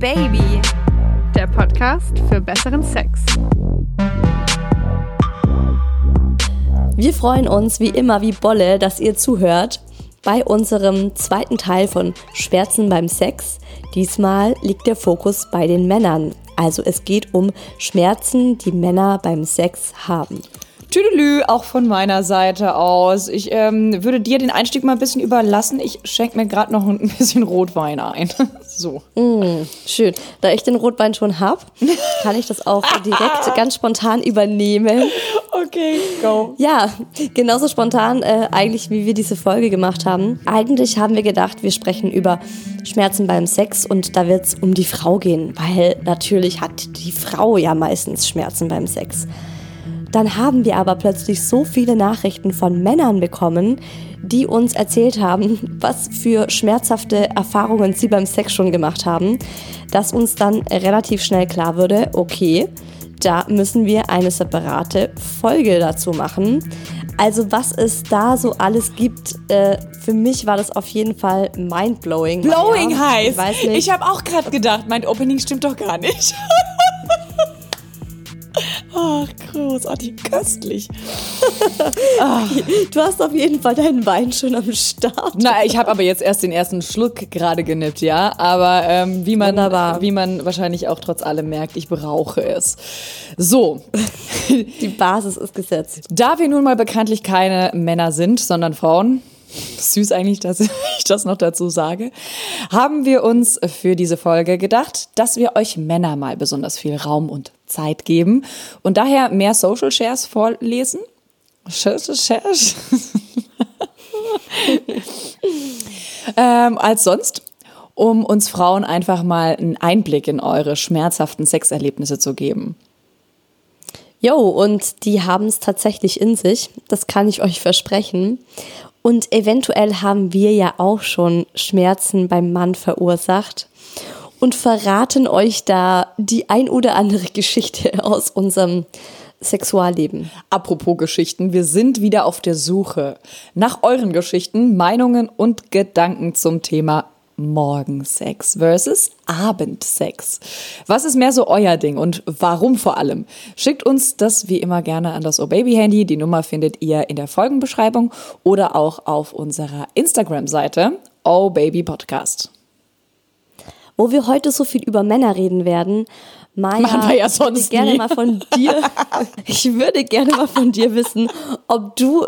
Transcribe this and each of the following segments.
Baby, der Podcast für besseren Sex. Wir freuen uns wie immer wie Bolle, dass ihr zuhört bei unserem zweiten Teil von Schmerzen beim Sex. Diesmal liegt der Fokus bei den Männern. Also es geht um Schmerzen, die Männer beim Sex haben. Tüdelü, auch von meiner Seite aus. Ich ähm, würde dir den Einstieg mal ein bisschen überlassen. Ich schenke mir gerade noch ein bisschen Rotwein ein. so. Mm, schön. Da ich den Rotwein schon habe, kann ich das auch direkt ganz spontan übernehmen. Okay, go. Ja, genauso spontan äh, eigentlich, wie wir diese Folge gemacht haben. Eigentlich haben wir gedacht, wir sprechen über Schmerzen beim Sex und da wird es um die Frau gehen, weil natürlich hat die Frau ja meistens Schmerzen beim Sex. Dann haben wir aber plötzlich so viele Nachrichten von Männern bekommen, die uns erzählt haben, was für schmerzhafte Erfahrungen sie beim Sex schon gemacht haben, dass uns dann relativ schnell klar wurde, okay, da müssen wir eine separate Folge dazu machen. Also was es da so alles gibt, äh, für mich war das auf jeden Fall mindblowing. Blowing ja, heißt. Ich, ich habe auch gerade gedacht, mein Opening stimmt doch gar nicht. Ach, großartig, köstlich. Du hast auf jeden Fall deinen Wein schon am Start. Na, ich habe aber jetzt erst den ersten Schluck gerade genippt, ja. Aber ähm, wie, man, Wunderbar. wie man wahrscheinlich auch trotz allem merkt, ich brauche es. So, Die Basis ist gesetzt. da wir nun mal bekanntlich keine Männer sind, sondern Frauen, süß eigentlich, dass ich das noch dazu sage, haben wir uns für diese Folge gedacht, dass wir euch Männer mal besonders viel Raum und Zeit geben und daher mehr Social Shares vorlesen. Social Shares? ähm, als sonst, um uns Frauen einfach mal einen Einblick in eure schmerzhaften Sexerlebnisse zu geben. Jo, und die haben es tatsächlich in sich. Das kann ich euch versprechen. Und eventuell haben wir ja auch schon Schmerzen beim Mann verursacht und verraten euch da die ein oder andere Geschichte aus unserem Sexualleben. Apropos Geschichten, wir sind wieder auf der Suche nach euren Geschichten, Meinungen und Gedanken zum Thema Morgensex versus Abendsex. Was ist mehr so euer Ding und warum vor allem? Schickt uns das wie immer gerne an das Oh Baby Handy. Die Nummer findet ihr in der Folgenbeschreibung oder auch auf unserer Instagram-Seite Oh Baby Podcast. Wo wir heute so viel über Männer reden werden, Maja, Machen wir ja ich würde sonst gerne nie. mal von dir, ich würde gerne mal von dir wissen, ob du,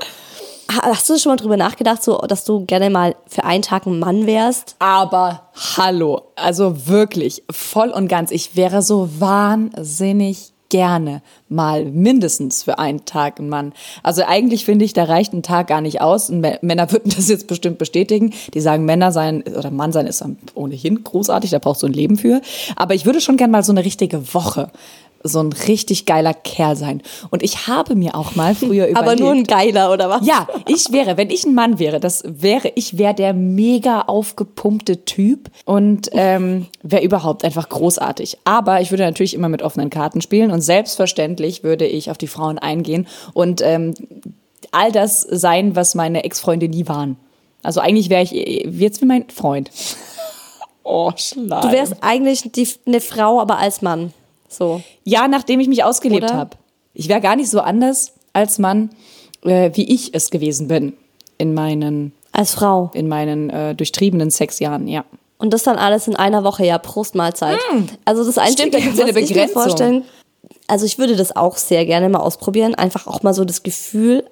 hast du schon mal drüber nachgedacht, so, dass du gerne mal für einen Tag ein Mann wärst? Aber hallo, also wirklich, voll und ganz, ich wäre so wahnsinnig gerne mal mindestens für einen Tag ein Mann. Also eigentlich finde ich, da reicht ein Tag gar nicht aus. Und Mä- Männer würden das jetzt bestimmt bestätigen. Die sagen, Männer sein oder Mann sein ist ohnehin großartig, da brauchst du ein Leben für. Aber ich würde schon gern mal so eine richtige Woche so ein richtig geiler Kerl sein. Und ich habe mir auch mal früher überlegt. Aber nur ein Geiler, oder was? Ja, ich wäre, wenn ich ein Mann wäre, das wäre, ich wäre der mega aufgepumpte Typ und ähm, wäre überhaupt einfach großartig. Aber ich würde natürlich immer mit offenen Karten spielen und selbstverständlich würde ich auf die Frauen eingehen und ähm, all das sein, was meine Ex-Freunde nie waren. Also eigentlich wäre ich jetzt wie mein Freund. Oh, Schleim. Du wärst eigentlich die, eine Frau, aber als Mann. So. Ja, nachdem ich mich ausgelebt habe. Ich wäre gar nicht so anders als Mann, äh, wie ich es gewesen bin in meinen, Als Frau. in meinen äh, durchtriebenen Sexjahren, ja. Und das dann alles in einer Woche, ja, Prostmahlzeit. Also das Einzige, Stimmt, da was ich mir vorstellen, also ich würde das auch sehr gerne mal ausprobieren, einfach auch mal so das Gefühl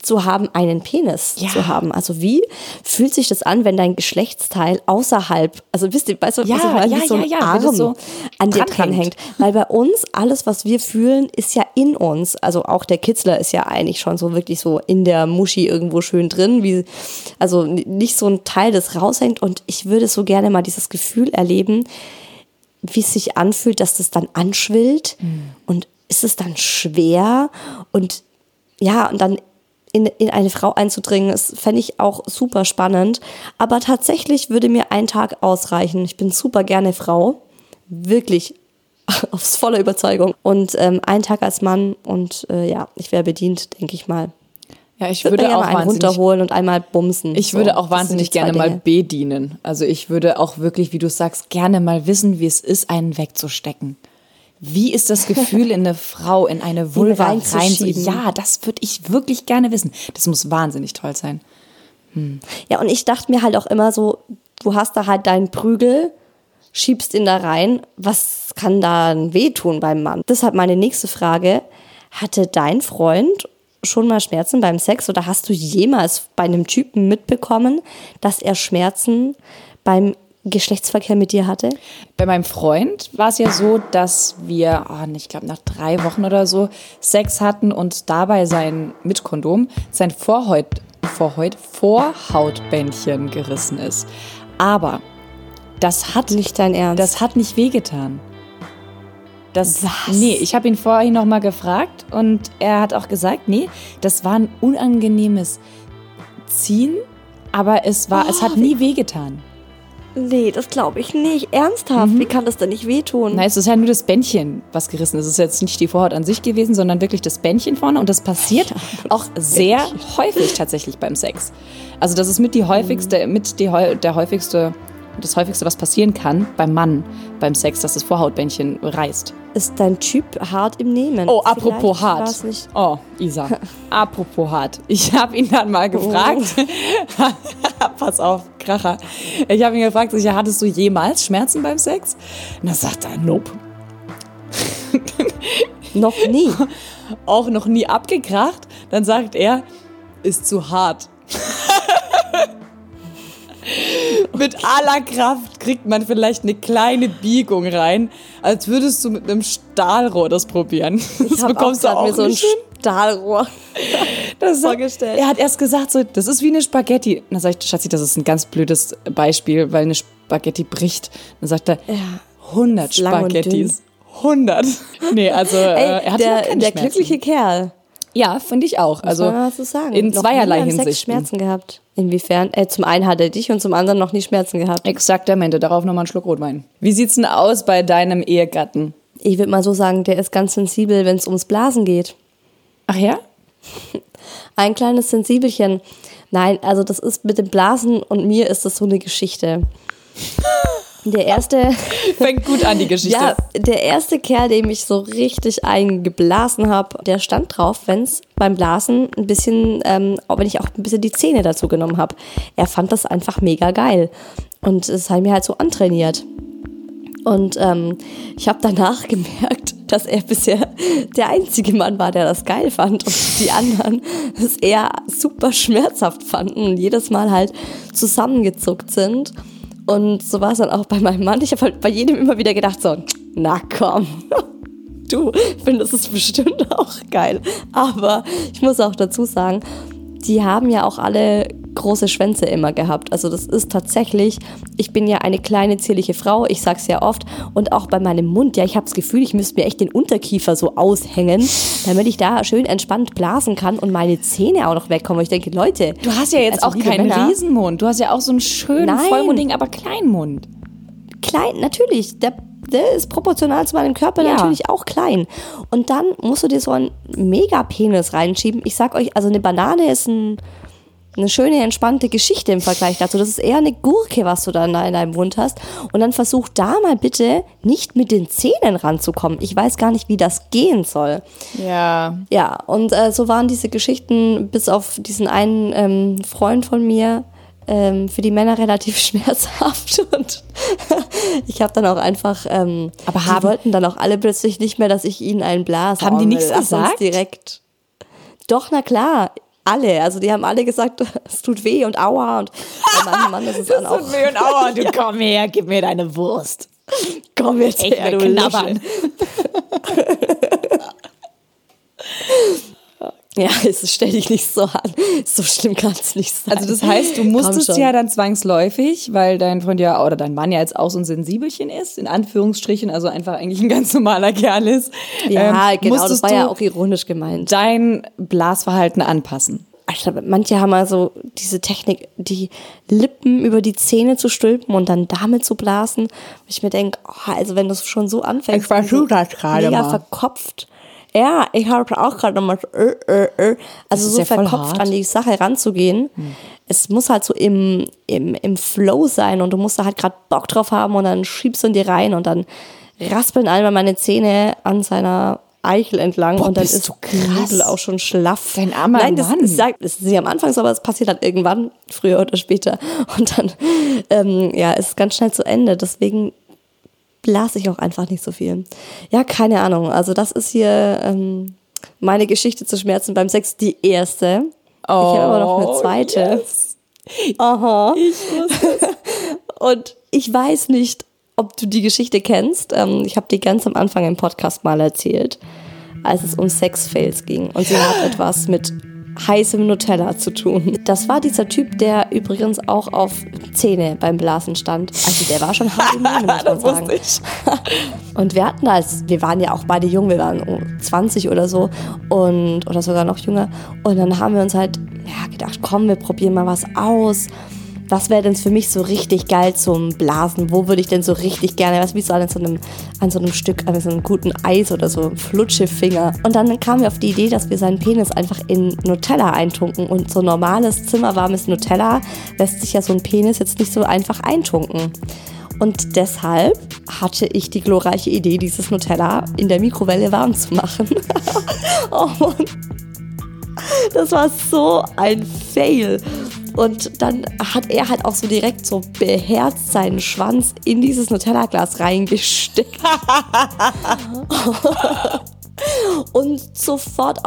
zu haben, einen Penis Ja. zu haben. Also wie fühlt sich das an, wenn dein Geschlechtsteil außerhalb, also wisst ihr, weißt du, Ja, was ich meine, ja, so ein ja, Arm so an dir dranhängt. Weil bei uns, alles, was wir fühlen, ist ja in uns. Also auch der Kitzler ist ja eigentlich schon so wirklich so in der Muschi irgendwo schön drin, wie, also nicht so ein Teil, das raushängt. Und ich würde so gerne mal dieses Gefühl erleben, wie es sich anfühlt, dass das dann anschwillt und ist es dann schwer und ja, und dann in, in eine Frau einzudringen, das fände ich auch super spannend. Aber tatsächlich würde mir ein Tag ausreichen. Ich bin super gerne Frau. Wirklich aus voller Überzeugung. Und ähm, ein Tag als Mann und äh, ja, ich wäre bedient, denke ich mal. Ja, ich Würde würde auch mal einen runterholen und einmal bumsen. Ich So, würde auch wahnsinnig gerne mal Dinge. bedienen. Also ich würde auch wirklich, wie du sagst, gerne mal wissen, wie es ist, einen wegzustecken. Wie ist das Gefühl, in eine Frau, in eine Vulva rein zu reinzuschieben. Ja, das würde ich wirklich gerne wissen. Das muss wahnsinnig toll sein. Ja, und ich dachte mir halt auch immer so, du hast da halt deinen Prügel, schiebst ihn da rein. Was kann da wehtun beim Mann? Deshalb meine nächste Frage. Hatte dein Freund schon mal Schmerzen beim Sex oder hast du jemals bei einem Typen mitbekommen, dass er Schmerzen beim Geschlechtsverkehr mit dir hatte? Bei meinem Freund war es ja so, dass wir, oh, ich glaube, nach drei Wochen oder so Sex hatten und dabei sein, mit Kondom, sein Vorhaut, Vorhaut, Vorhautbändchen gerissen ist. Aber das hat Nicht dein Ernst. Das hat nicht wehgetan. Das, Was? Nee, ich habe ihn vorhin noch mal gefragt und er hat auch gesagt, nee, das war ein unangenehmes Ziehen, aber es war, es hat nie wehgetan. Nee, das glaube ich nicht. Ernsthaft? Wie kann das denn nicht wehtun? Nein, es ist ja nur das Bändchen, was gerissen ist. Es ist jetzt nicht die Vorhaut an sich gewesen, sondern wirklich das Bändchen vorne. Und das passiert auch sehr häufig tatsächlich beim Sex. Also das ist mit die häufigste, mit die, der häufigste, das häufigste, was passieren kann beim Mann beim Sex, dass das Vorhautbändchen reißt. Ist dein Typ hart im Nehmen? Oh, apropos hart. Oh, Isa. apropos hart. Ich habe ihn dann mal gefragt. Pass auf, Kracher. Ich habe ihn gefragt, sicher, hattest du jemals Schmerzen beim Sex? Und dann sagt er, nope. Noch nie. Auch noch nie abgekracht. Dann sagt er, ist zu hart. Mit aller Kraft kriegt man vielleicht eine kleine Biegung rein, als würdest du mit einem Stahlrohr das probieren. Das Ich auch, bekommst du grad auch mir so ein. Stahlrohr. Das vorgestellt. Er hat erst gesagt, so, das ist wie eine Spaghetti. Und dann sag ich, Schatzi, das ist ein ganz blödes Beispiel, weil eine Spaghetti bricht. Dann sagt er, 100 lang und Spaghettis. 100. Nee, also äh, Ey, er hatte noch der, der glückliche Kerl. Ja, finde ich auch. Also, so sagen. in Noch zweierlei beim Sex Hinsicht. Schmerzen gehabt. Inwiefern? Äh, zum einen hat er dich und zum anderen noch nie Schmerzen gehabt. Exaktamente, darauf nochmal einen Schluck Rotwein. Wie sieht's denn aus bei deinem Ehegatten? Ich würde mal so sagen, der ist ganz sensibel, wenn es ums Blasen geht. Ach ja? Ein kleines Sensibelchen. Nein, also das ist mit dem Blasen und mir ist das so eine Geschichte. Der erste, Fängt gut an, die Geschichte. ja, der erste Kerl, dem ich so richtig eingeblasen habe, der stand drauf, wenn es beim Blasen ein bisschen, ähm, wenn ich auch ein bisschen die Zähne dazu genommen habe. Er fand das einfach mega geil. Und es hat mir halt so antrainiert. Und ähm, ich habe danach gemerkt, dass er bisher der einzige Mann war, der das geil fand und die anderen es eher super schmerzhaft fanden und jedes Mal halt zusammengezuckt sind. Und so war es dann auch bei meinem Mann. Ich habe halt bei jedem immer wieder gedacht so, na komm, du findest es bestimmt auch geil. Aber ich muss auch dazu sagen, die haben ja auch alle große Schwänze immer gehabt. Also das ist tatsächlich, ich bin ja eine kleine zierliche Frau, ich sag's ja oft und auch bei meinem Mund, ja, ich habe das Gefühl, ich müsste mir echt den Unterkiefer so aushängen, damit ich da schön entspannt blasen kann und meine Zähne auch noch wegkommen. Ich denke, Leute, Du hast ja jetzt also auch keinen Männer, Riesenmund. Du hast ja auch so einen schönen, Nein. vollmundigen, aber kleinen Mund. klein, natürlich, der, der ist proportional zu meinem Körper Ja. natürlich auch klein. Und dann musst du dir so einen Mega-Penis reinschieben. Ich sag euch, also eine Banane ist ein, eine schöne, entspannte Geschichte im Vergleich dazu. Das ist eher eine Gurke, was du dann da in deinem Mund hast. Und dann versuch da mal bitte nicht mit den Zähnen ranzukommen. Ich weiß gar nicht, wie das gehen soll. Ja. Ja, und äh, so waren diese Geschichten bis auf diesen einen ähm, Freund von mir ähm, für die Männer relativ schmerzhaft und ich habe dann auch einfach, ähm, Aber die haben- wollten dann auch alle plötzlich nicht mehr, dass ich ihnen einen Blas Haben die nichts gesagt? direkt. Doch, na klar. Alle, also die haben alle gesagt, es tut weh und aua und bei meinem Mann ist es dann auch, Und Aua, du komm her, gib mir deine Wurst. komm jetzt Ich her, will du knabbern. Ja, es stell dich nicht so an. So schlimm kann es nicht sein. Also das heißt, du musstest ja dann zwangsläufig, weil dein Freund ja oder dein Mann ja jetzt auch so ein Sensibelchen ist, in Anführungsstrichen, also einfach eigentlich ein ganz normaler Kerl ist. Ja, ähm, genau, das war ja auch ironisch gemeint. dein Blasverhalten anpassen. Ich glaube, manche haben also diese Technik, die Lippen über die Zähne zu stülpen und dann damit zu blasen. Wo ich mir denke, oh, also wenn du es schon so anfängst, Ich versuch so das gerade mega mal. verkopft Ja, ich habe auch gerade nochmal äh, äh, äh. Also so ja verkopft an die Sache ranzugehen. Es muss halt so im, im, im Flow sein und du musst da halt gerade Bock drauf haben und dann schiebst du in die rein und dann raspeln einmal meine Zähne an seiner Eichel entlang Boah, und dann ist. Knudel auch schon schlaff. Dein armer Nein, das, Mann. sagt, das ist nicht am Anfang so, aber es passiert halt irgendwann, früher oder später. Und dann, ähm, ja, ist es ganz schnell zu Ende. Deswegen blase ich auch einfach nicht so viel. Ja, keine Ahnung. Also das ist hier ähm, meine Geschichte zu Schmerzen beim Sex, die erste. ich habe aber noch eine zweite. Oh, yes. Aha. Und ich weiß nicht, ob du die Geschichte kennst. Ähm, ich habe die ganz am Anfang im Podcast mal erzählt, als es um Sexfails ging. Und sie hat etwas mit heißem Nutella zu tun. Das war dieser Typ, der übrigens auch auf Zähne beim Blasen stand. Also der war schon hart im Nehmen, muss man Das sagen. Und wir hatten als, wir waren ja auch beide jung, wir waren um 20 oder so und oder sogar noch jünger. Und dann haben wir uns halt ja, gedacht, komm, wir probieren mal was aus. Was wäre denn für mich so richtig geil zum Blasen? Wo würde ich denn so richtig gerne, was wie so an so einem, an so einem Stück, an so einem guten Eis oder so, Flutschefinger. Und dann kamen wir auf die Idee, dass wir seinen Penis einfach in Nutella eintunken. Und so normales zimmerwarmes Nutella lässt sich ja so ein Penis jetzt nicht so einfach eintunken. Und deshalb hatte ich die glorreiche Idee, dieses Nutella in der Mikrowelle warm zu machen. oh Mann. Das war so ein Fail. Und dann hat er halt auch so direkt so beherzt seinen Schwanz in dieses Nutella-Glas reingesteckt. und sofort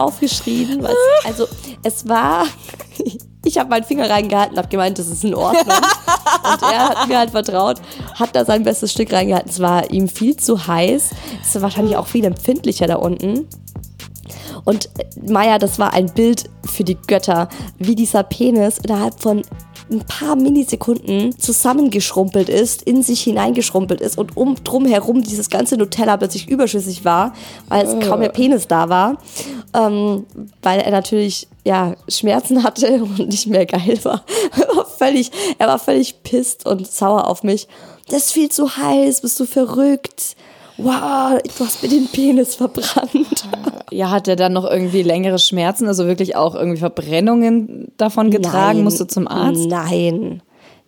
es, also es war, ich habe meinen Finger reingehalten und habe gemeint, das ist in Ordnung. Und er hat mir halt vertraut, hat da sein bestes Stück reingehalten. Es war ihm viel zu heiß. Es ist wahrscheinlich auch viel empfindlicher da unten. Und äh, Maya, das war ein Bild für die Götter, wie dieser Penis innerhalb von ein paar Millisekunden zusammengeschrumpelt ist, in sich hineingeschrumpelt ist und um drum herum dieses ganze Nutella plötzlich überschüssig war, weil es kaum mehr Penis da war, ähm, weil er natürlich ja Schmerzen hatte und nicht mehr geil war. Er war völlig, er war völlig pisst und sauer auf mich. Das ist viel zu heiß, bist du verrückt? Wow, du hast mir den Penis verbrannt. Ja, hat er dann noch irgendwie längere Schmerzen, also wirklich auch irgendwie Verbrennungen davon getragen? Nein, Musst du zum Arzt? Nein.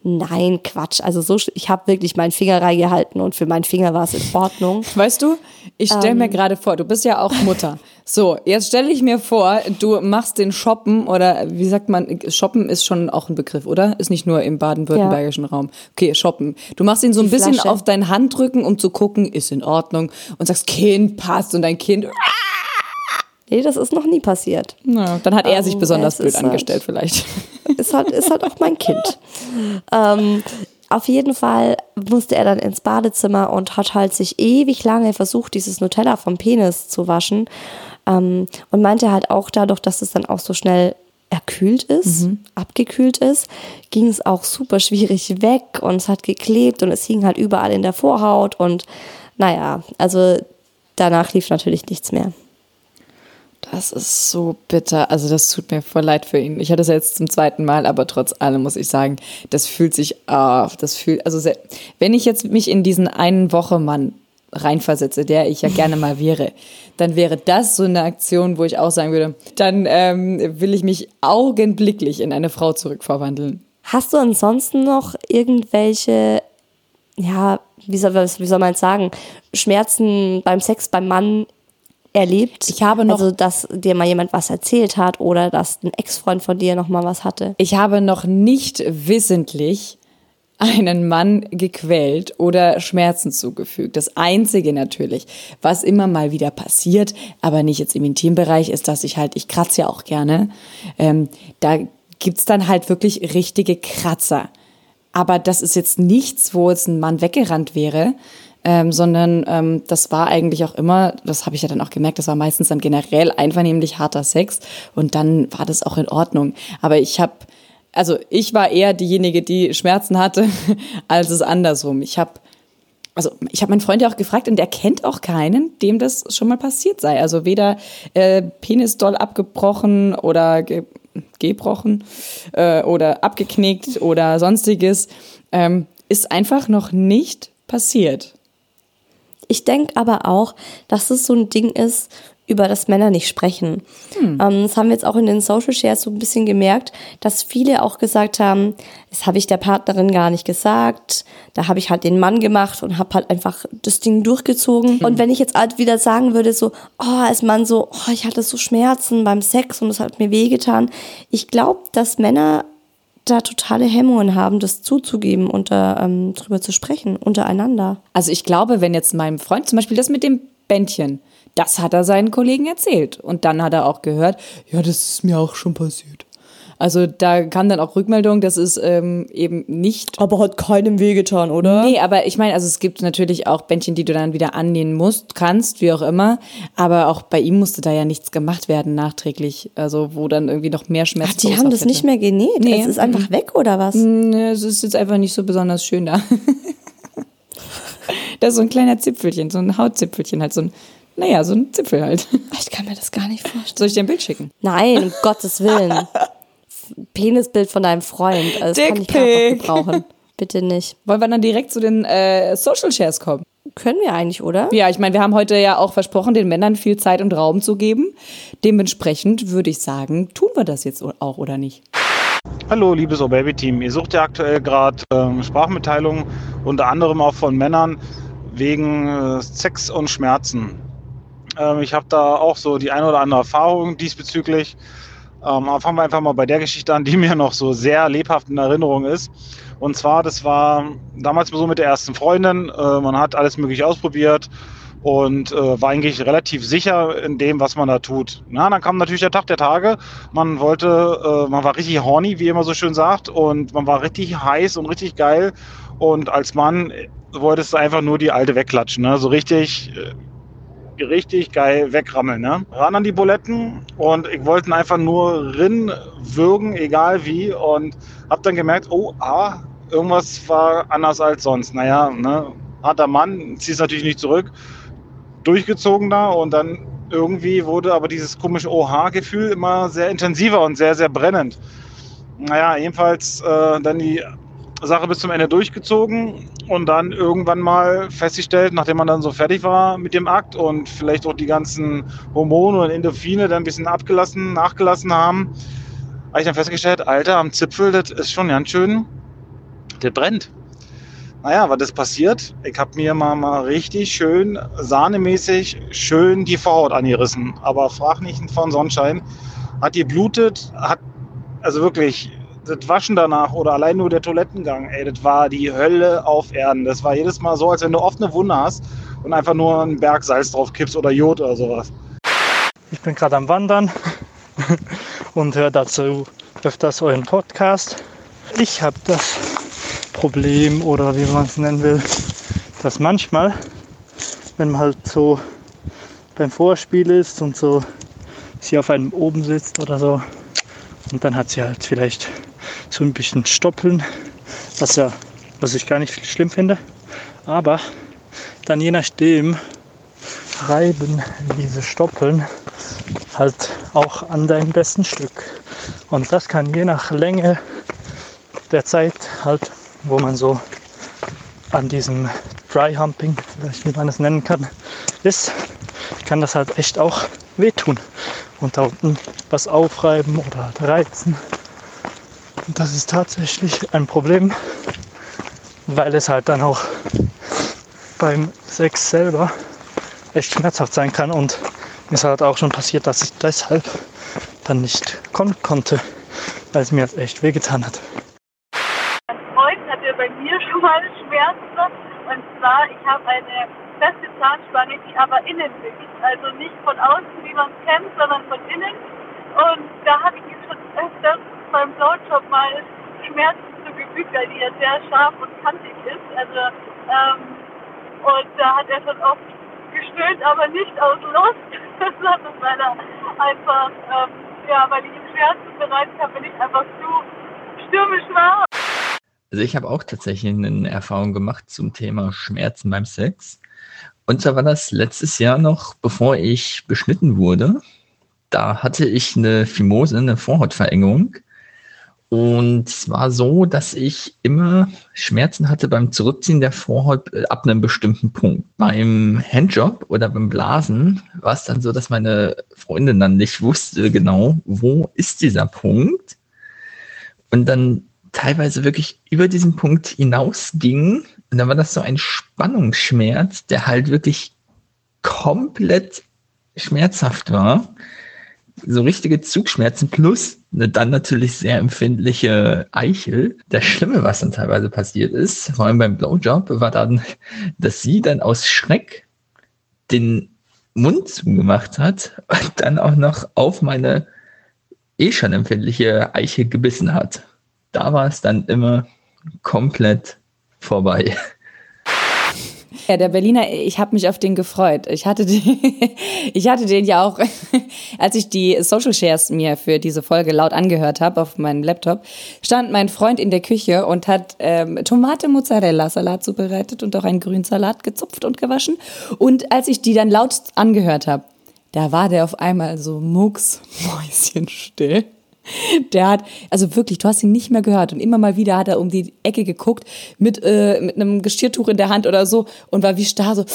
Nein, Quatsch. Also so, ich habe wirklich meinen Finger reingehalten und für meinen Finger war es in Ordnung. Weißt du, ich stelle Ähm. mir gerade vor, du bist ja auch Mutter. So, jetzt stelle ich mir vor, du machst den Shoppen oder wie sagt man, Shoppen ist schon auch ein Begriff, oder? Ist nicht nur im baden-württembergischen Raum. Okay, Shoppen. Du machst ihn so ein Die bisschen Flasche. auf dein Handdrücken, um zu gucken, ist in Ordnung und sagst, Kind passt und dein Kind, Nee, das ist noch nie passiert. na, dann hat er sich Ähm, besonders es blöd ist halt- angestellt vielleicht. Ist halt, ist halt auch mein Kind. Ähm, auf jeden Fall musste er dann ins Badezimmer und hat halt sich ewig lange versucht, dieses Nutella vom Penis zu waschen. Ähm, und meinte halt auch dadurch, dass es dann auch so schnell erkühlt ist, abgekühlt ist, ging es auch super schwierig weg und es hat geklebt und es hing halt überall in der Vorhaut und naja, also danach lief natürlich nichts mehr. Das ist so bitter. Also das tut mir voll leid für ihn. Ich hatte es jetzt zum zweiten Mal, aber trotz allem muss ich sagen, das fühlt sich, ah, das fühlt, also se- wenn ich jetzt mich in diesen einen Woche Mann reinversetze, der ich ja gerne mal wäre, dann wäre das so eine Aktion, wo ich auch sagen würde, dann ähm, will ich mich augenblicklich in eine Frau zurückverwandeln. Hast du ansonsten noch irgendwelche, ja, wie soll, wie soll man es sagen, Schmerzen beim Sex beim Mann erlebt? Ich habe noch- Also, dass dir mal jemand was erzählt hat oder dass ein Ex-Freund von dir noch mal was hatte. Ich habe noch nicht wissentlich einen Mann gequält oder Schmerzen zugefügt. Das Einzige natürlich, was immer mal wieder passiert, aber nicht jetzt im Intimbereich, ist, dass ich halt, ich kratze ja auch gerne, ähm, da gibt's dann halt wirklich richtige Kratzer. Aber das ist jetzt nichts, wo jetzt ein Mann weggerannt wäre, ähm, sondern ähm, das war eigentlich auch immer, das habe ich ja dann auch gemerkt, das war meistens dann generell einvernehmlich harter Sex und dann war das auch in Ordnung. Aber ich habe, also ich war eher diejenige, die Schmerzen hatte, als es andersrum. Ich habe also ich habe meinen Freund ja auch gefragt und der kennt auch keinen, dem das schon mal passiert sei. Also weder äh, Penis doll abgebrochen oder ge gebrochen äh, oder abgeknickt oder sonstiges. Ähm, ist einfach noch nicht passiert. Ich denke aber auch, dass es so ein Ding ist, über das Männer nicht sprechen. Hm. Ähm, das haben wir jetzt auch in den Social Shares so ein bisschen gemerkt, dass viele auch gesagt haben, das habe ich der Partnerin gar nicht gesagt, da habe ich halt den Mann gemacht und habe halt einfach das Ding durchgezogen. Hm. Und wenn ich jetzt halt wieder sagen würde, so, oh, als Mann so, oh, ich hatte so Schmerzen beim Sex und es hat mir wehgetan. Ich glaube, dass Männer da totale Hemmungen haben, das zuzugeben und da, ähm, drüber zu sprechen, untereinander. Also ich glaube, wenn jetzt meinem Freund zum Beispiel das mit dem Bändchen, das hat er seinen Kollegen erzählt. Und dann hat er auch gehört, ja, das ist mir auch schon passiert. Also da kam dann auch Rückmeldung, dass es ähm, eben nicht. Aber hat keinem wehgetan, oder? Nee, aber ich meine, also es gibt natürlich auch Bändchen, die du dann wieder annähen musst, kannst, wie auch immer. Aber auch bei ihm musste da ja nichts gemacht werden nachträglich. Also wo dann irgendwie noch mehr Schmerz Ach, die haben das hätte. nicht mehr genäht. Nee. Es ist einfach weg, oder was? Nee, es ist jetzt einfach nicht so besonders schön da. das ist so ein kleiner Zipfelchen, so ein Hautzipfelchen, halt so ein naja, so ein Zipfel halt. Ich kann mir das gar nicht vorstellen. Soll ich dir ein Bild schicken? Nein, um Gottes Willen. Penisbild von deinem Freund. Also das kann ich gerade gebrauchen. Bitte nicht. Wollen wir dann direkt zu den äh, Social Shares kommen? Können wir eigentlich, oder? Ja, ich meine, wir haben heute ja auch versprochen, den Männern viel Zeit und Raum zu geben. Dementsprechend würde ich sagen, tun wir das jetzt auch oder nicht? Hallo, liebes Oh Baby Team. Ihr sucht ja aktuell gerade ähm, Sprachmitteilungen, unter anderem auch von Männern wegen äh, Sex und Schmerzen. Ähm, ich habe da auch so die eine oder andere Erfahrung diesbezüglich. Ähm, fangen wir einfach mal bei der Geschichte an, die mir noch so sehr lebhaft in Erinnerung ist. Und zwar, das war damals so mit der ersten Freundin. Äh, man hat alles Mögliche ausprobiert und äh, war eigentlich relativ sicher in dem, was man da tut. Na, dann kam natürlich der Tag der Tage. Man wollte, äh, man war richtig horny, wie immer so schön sagt, und man war richtig heiß und richtig geil. Und als Mann wolltest du einfach nur die alte wegklatschen, ne? so richtig äh, richtig geil wegrammeln. Ne? Ran an die Buletten und ich wollte einfach nur rin würgen, egal wie. Und habe dann gemerkt, oh, ah, irgendwas war anders als sonst. Naja, ne? harter Mann, ziehst natürlich nicht zurück. Durchgezogen da und dann irgendwie wurde aber dieses komische OH-Gefühl immer sehr intensiver und sehr, sehr brennend. Naja, jedenfalls äh, dann die Sache bis zum Ende durchgezogen und dann irgendwann mal festgestellt, nachdem man dann so fertig war mit dem Akt und vielleicht auch die ganzen Hormone und Endorphine dann ein bisschen abgelassen, nachgelassen haben, habe ich dann festgestellt, Alter, am Zipfel, das ist schon ganz schön, der brennt. Naja, was ist passiert? Ich habe mir mal, mal richtig schön sahnemäßig schön die Vorhaut angerissen. Aber frag nicht von Sonnenschein. Hat geblutet, hat also wirklich das Waschen danach oder allein nur der Toilettengang, ey, das war die Hölle auf Erden. Das war jedes Mal so, als wenn du oft eine Wunde hast und einfach nur einen Berg Salz drauf kippst oder Jod oder sowas. Ich bin gerade am Wandern und höre dazu öfters euren Podcast. Ich habe das Problem oder wie man es nennen will, dass manchmal, wenn man halt so beim Vorspiel ist und so sie auf einem oben sitzt oder so und dann hat sie halt vielleicht so ein bisschen stoppeln, was ja, was ich gar nicht schlimm finde. Aber dann je nachdem reiben diese Stoppeln halt auch an deinem besten Stück. Und das kann je nach Länge der Zeit halt, wo man so an diesem Dry Humping, vielleicht wie man es nennen kann, ist, kann das halt echt auch wehtun. Und da unten was aufreiben oder reizen. Und das ist tatsächlich ein Problem, weil es halt dann auch beim Sex selber echt schmerzhaft sein kann. Und mir ist halt auch schon passiert, dass ich deshalb dann nicht kommen konnte, weil es mir echt wehgetan hat. Mein Freund hatte bei mir schon mal Schmerzen. Und zwar, ich habe eine feste Zahnspange, die aber innen liegt. Also nicht von außen, wie man es kennt, sondern von innen. Und da habe ich beim Blowjob mal Schmerzen zugefügt, weil die ja sehr scharf und kantig ist. Also, ähm, und da hat er schon oft gestöhnt, aber nicht aus Lust, sondern weil er einfach, ähm, ja, weil ich ihm Schmerzen bereitet habe, wenn ich einfach zu stürmisch war. Also ich habe auch tatsächlich eine Erfahrung gemacht zum Thema Schmerzen beim Sex. Und zwar war das letztes Jahr noch, bevor ich beschnitten wurde. Da hatte ich eine Fimose, eine Vorhautverengung. Und es war so, dass ich immer Schmerzen hatte beim Zurückziehen der Vorhaut äh, ab einem bestimmten Punkt. Beim Handjob oder beim Blasen war es dann so, dass meine Freundin dann nicht wusste genau, wo ist dieser Punkt. Und dann teilweise wirklich über diesen Punkt hinausging. Und dann war das so ein Spannungsschmerz, der halt wirklich komplett schmerzhaft war so richtige Zugschmerzen plus eine dann natürlich sehr empfindliche Eichel. Das Schlimme, was dann teilweise passiert ist, vor allem beim Blowjob, war dann, dass sie dann aus Schreck den Mund zugemacht hat und dann auch noch auf meine eh schon empfindliche Eichel gebissen hat. Da war es dann immer komplett vorbei. Ja, der Berliner, ich habe mich auf den gefreut. Ich hatte den, ich hatte den ja auch, als ich die Social Shares mir für diese Folge laut angehört habe auf meinem Laptop, stand mein Freund in der Küche und hat ähm, Tomate-Mozzarella-Salat zubereitet und auch einen grünen Salat gezupft und gewaschen. Und als ich die dann laut angehört habe, da war der auf einmal so mucksmäuschenstill. Der hat, also wirklich, du hast ihn nicht mehr gehört. Und immer mal wieder hat er um die Ecke geguckt mit, äh, mit einem Geschirrtuch in der Hand oder so und war wie starr so.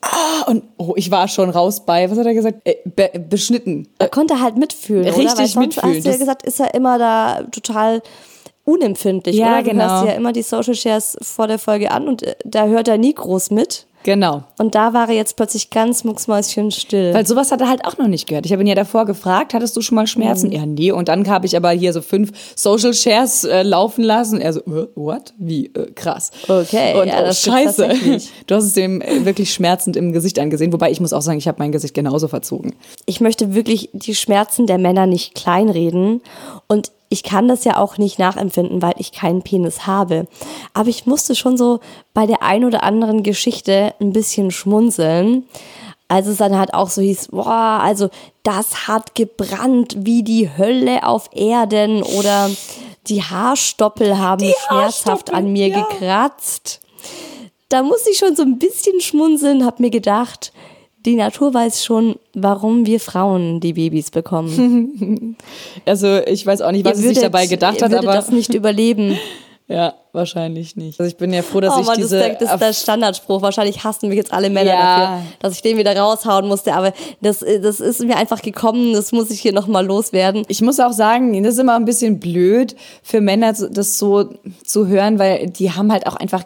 Ah, und oh, ich war schon raus bei, was hat er gesagt? Äh, be, beschnitten. Er konnte halt mitfühlen. Richtig oder? Weil sonst mitfühlen. Hast du ja gesagt, ist er immer da total unempfindlich. Ja, oder? Du genau. hörst ja immer die Social Shares vor der Folge an und äh, da hört er nie groß mit. Genau. Und da war er jetzt plötzlich ganz mucksmäuschenstill. Weil sowas hat er halt auch noch nicht gehört. Ich habe ihn ja davor gefragt, hattest du schon mal Schmerzen? Mhm. Ja, nee. Und dann habe ich aber hier so fünf Social Shares äh, laufen lassen. Er so, äh, what? Wie? Äh, krass. Okay, Und ja, oh, scheiße. Du hast es dem äh, wirklich schmerzend im Gesicht angesehen. Wobei ich muss auch sagen, ich habe mein Gesicht genauso verzogen. ich möchte wirklich die Schmerzen der Männer nicht kleinreden. Und ich kann das ja auch nicht nachempfinden, weil ich keinen Penis habe. Aber ich musste schon so bei der ein oder anderen Geschichte ein bisschen schmunzeln. Als es dann halt auch so hieß, boah, also das hat gebrannt wie die Hölle auf Erden oder die Haarstoppel haben schmerzhaft an mir gekratzt. Da musste ich schon so ein bisschen schmunzeln, hab mir gedacht, die Natur weiß schon, warum wir Frauen die Babys bekommen. Also ich weiß auch nicht, was Ihr sie sich würdet- dabei gedacht ihr hat, würdet aber das nicht überleben. ja, wahrscheinlich nicht. Also ich bin ja froh, dass oh ich Mann, das, diese der, das ist der Standardspruch. Wahrscheinlich hassen mich jetzt alle Männer Ja. dafür, dass ich den wieder raushauen musste. Aber das, das ist mir einfach gekommen. Das muss ich hier nochmal loswerden. Ich muss auch sagen, das ist immer ein bisschen blöd für Männer, das so zu hören, weil die haben halt auch einfach,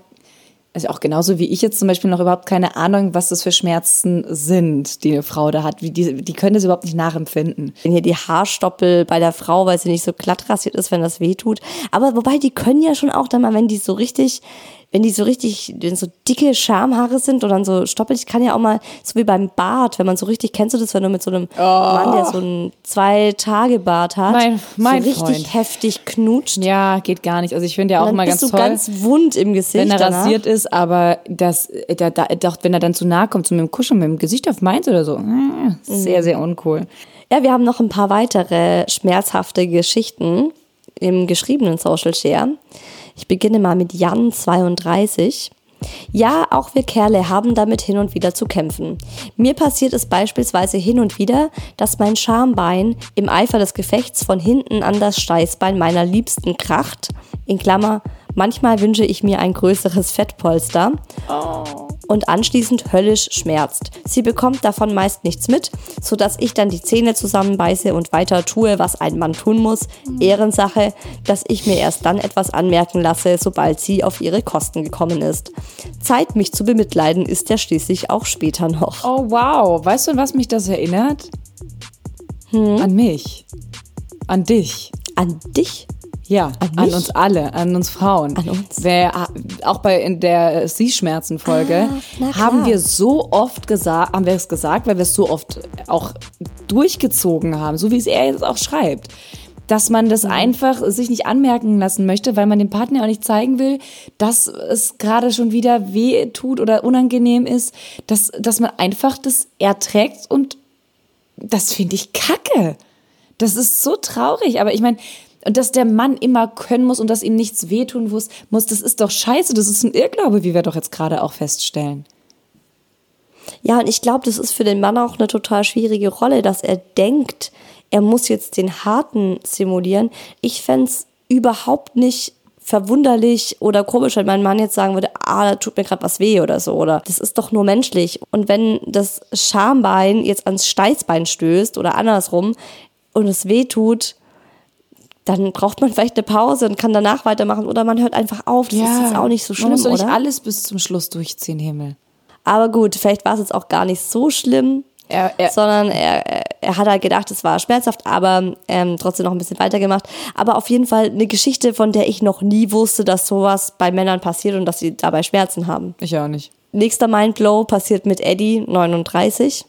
also auch genauso wie ich jetzt zum Beispiel noch überhaupt keine Ahnung, was das für Schmerzen sind, die eine Frau da hat. Wie die, die können das überhaupt nicht nachempfinden. Wenn hier die Haarstoppel bei der Frau, weil sie nicht so glatt rasiert ist, wenn das weh tut. Aber wobei, die können ja schon auch dann mal, wenn die so richtig, wenn die so richtig, wenn so dicke Schamhaare sind oder dann so stoppelig, kann ja auch mal, so wie beim Bart, wenn man so richtig, kennst du das, wenn du mit so einem Mann, der so einen Zwei-Tage-Bart hat, Mein- mein so richtig Freund. heftig knutscht. Ja, geht gar nicht. Also ich finde ja auch mal ganz toll. ganz wund im Gesicht. wenn er danach. rasiert ist, aber das, da, da, doch, wenn er dann zu nahe kommt, so mit dem Kuscheln, mit dem Gesicht auf meins oder so, äh, sehr, sehr uncool. Ja, wir haben noch ein paar weitere schmerzhafte Geschichten im geschriebenen Social Share. Ich beginne mal mit Jan 32. Ja, auch wir Kerle haben damit hin und wieder zu kämpfen. Mir passiert es beispielsweise hin und wieder, dass mein Schambein im Eifer des Gefechts von hinten an das Steißbein meiner Liebsten kracht. In Klammer, manchmal wünsche ich mir ein größeres Fettpolster und anschließend höllisch schmerzt. Sie bekommt davon meist nichts mit, sodass ich dann die Zähne zusammenbeiße und weiter tue, was ein Mann tun muss. Ehrensache, dass ich mir erst dann etwas anmerken lasse, sobald sie auf ihre Kosten gekommen ist. Zeit, mich zu bemitleiden, ist ja schließlich auch später noch. Oh, wow. Weißt du, an was mich das erinnert? An mich. An dich. An dich? Ja, an, mich? uns alle, an uns Frauen. An uns? Wer, auch bei in der Sie-Schmerzen-Folge Ah, haben wir so oft gesagt, haben wir es gesagt, weil wir es so oft auch durchgezogen haben, so wie es er jetzt auch schreibt. Dass man Mhm. das einfach sich nicht anmerken lassen möchte, weil man dem Partner auch nicht zeigen will, dass es gerade schon wieder weh tut oder unangenehm ist, dass, dass man einfach das erträgt und das finde ich kacke. Das ist so traurig. Aber ich meine, und dass der Mann immer können muss und dass ihm nichts wehtun muss, das ist doch scheiße. Das ist ein Irrglaube, wie wir doch jetzt gerade auch feststellen. Ja, und ich glaube, das ist für den Mann auch eine total schwierige Rolle, dass er denkt, er muss jetzt den Harten simulieren. Ich fänd's überhaupt nicht verwunderlich oder komisch, wenn mein Mann jetzt sagen würde, ah, da tut mir gerade was weh oder so. Oder das ist doch nur menschlich. Und wenn das Schambein jetzt ans Steißbein stößt oder andersrum und es weh tut, dann braucht man vielleicht eine Pause und kann danach weitermachen oder man hört einfach auf. Das ist jetzt auch nicht so schlimm, man muss doch nicht oder? alles bis zum Schluss durchziehen, Himmel. Aber gut, vielleicht war es jetzt auch gar nicht so schlimm, Er, er, sondern er, er- er hat halt gedacht, es war schmerzhaft, aber ähm, trotzdem noch ein bisschen weitergemacht. Aber auf jeden Fall eine Geschichte, von der ich noch nie wusste, dass sowas bei Männern passiert und dass sie dabei Schmerzen haben. ich auch nicht. Nächster Mindblow passiert mit Eddie, 39.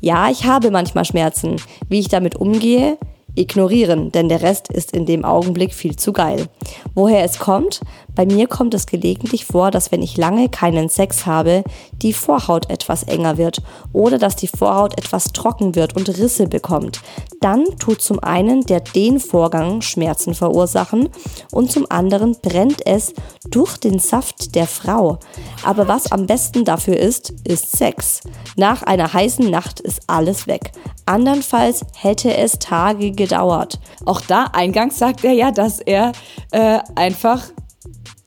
Ja, ich habe manchmal Schmerzen. Wie ich damit umgehe? Ignorieren, denn der Rest ist in dem Augenblick viel zu geil. Woher es kommt? Bei mir kommt es gelegentlich vor, dass wenn ich lange keinen Sex habe, die Vorhaut etwas enger wird oder dass die Vorhaut etwas trocken wird und Risse bekommt. Dann tut zum einen der den Vorgang Schmerzen verursachen und zum anderen brennt es durch den Saft der Frau. Aber was am besten dafür ist, ist Sex. Nach einer heißen Nacht ist alles weg. Andernfalls hätte es Tage gedauert. Auch da eingangs sagt er ja, dass er äh, einfach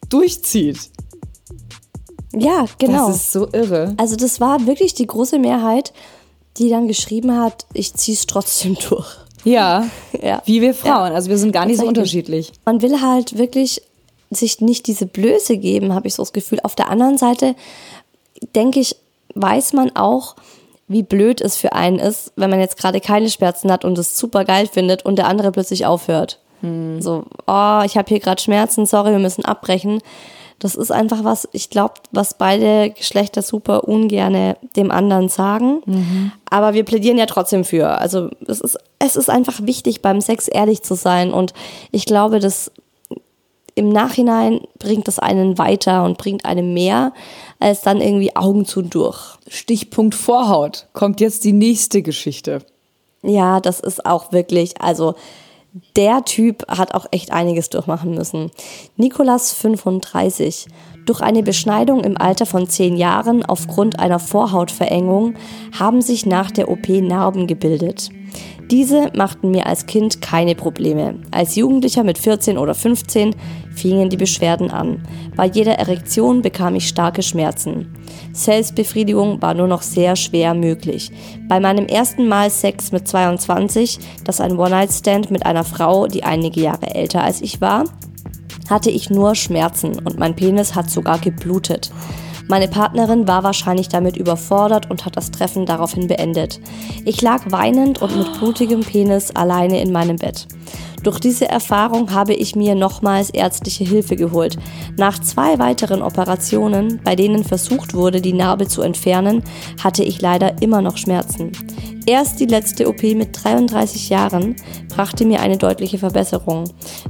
durchzieht. Ja, genau. Das ist so irre. also das war wirklich die große Mehrheit, die dann geschrieben hat, ich zieh's trotzdem durch. Ja, Ja. wie wir Frauen. Also wir sind gar nicht so unterschiedlich. Man will halt wirklich sich nicht diese Blöße geben, habe ich so das Gefühl. Auf der anderen Seite denke ich, weiß man auch, wie blöd es für einen ist, wenn man jetzt gerade keine Schmerzen hat und es super geil findet und der andere plötzlich aufhört. So, oh, ich habe hier gerade Schmerzen, sorry, wir müssen abbrechen. Das ist einfach was, ich glaube, was beide Geschlechter super ungerne dem anderen sagen. Aber wir plädieren ja trotzdem für. Also es ist, es ist einfach wichtig, beim Sex ehrlich zu sein. Und ich glaube, das im Nachhinein bringt das einen weiter und bringt einem mehr, als dann irgendwie Augen zu durch. Stichpunkt Vorhaut. Kommt jetzt die nächste Geschichte. Ja, das ist auch wirklich, also der Typ hat auch echt einiges durchmachen müssen. Nikolas 35. Durch eine Beschneidung im Alter von 10 Jahren aufgrund einer Vorhautverengung haben sich nach der OP Narben gebildet. Diese machten mir als Kind keine Probleme. Als Jugendlicher mit 14 oder 15 fingen die Beschwerden an. Bei jeder Erektion bekam ich starke Schmerzen. Selbstbefriedigung war nur noch sehr schwer möglich. Bei meinem ersten Mal Sex mit 22, das ein One-Night-Stand mit einer Frau, die einige Jahre älter als ich war, hatte ich nur Schmerzen und mein Penis hat sogar geblutet. Meine Partnerin war wahrscheinlich damit überfordert und hat das Treffen daraufhin beendet. Ich lag weinend und mit blutigem Penis alleine in meinem Bett. Durch diese Erfahrung habe ich mir nochmals ärztliche Hilfe geholt. Nach zwei weiteren Operationen, bei denen versucht wurde, die Narbe zu entfernen, hatte ich leider immer noch Schmerzen. Erst die letzte OP mit 33 Jahren brachte mir eine deutliche Verbesserung.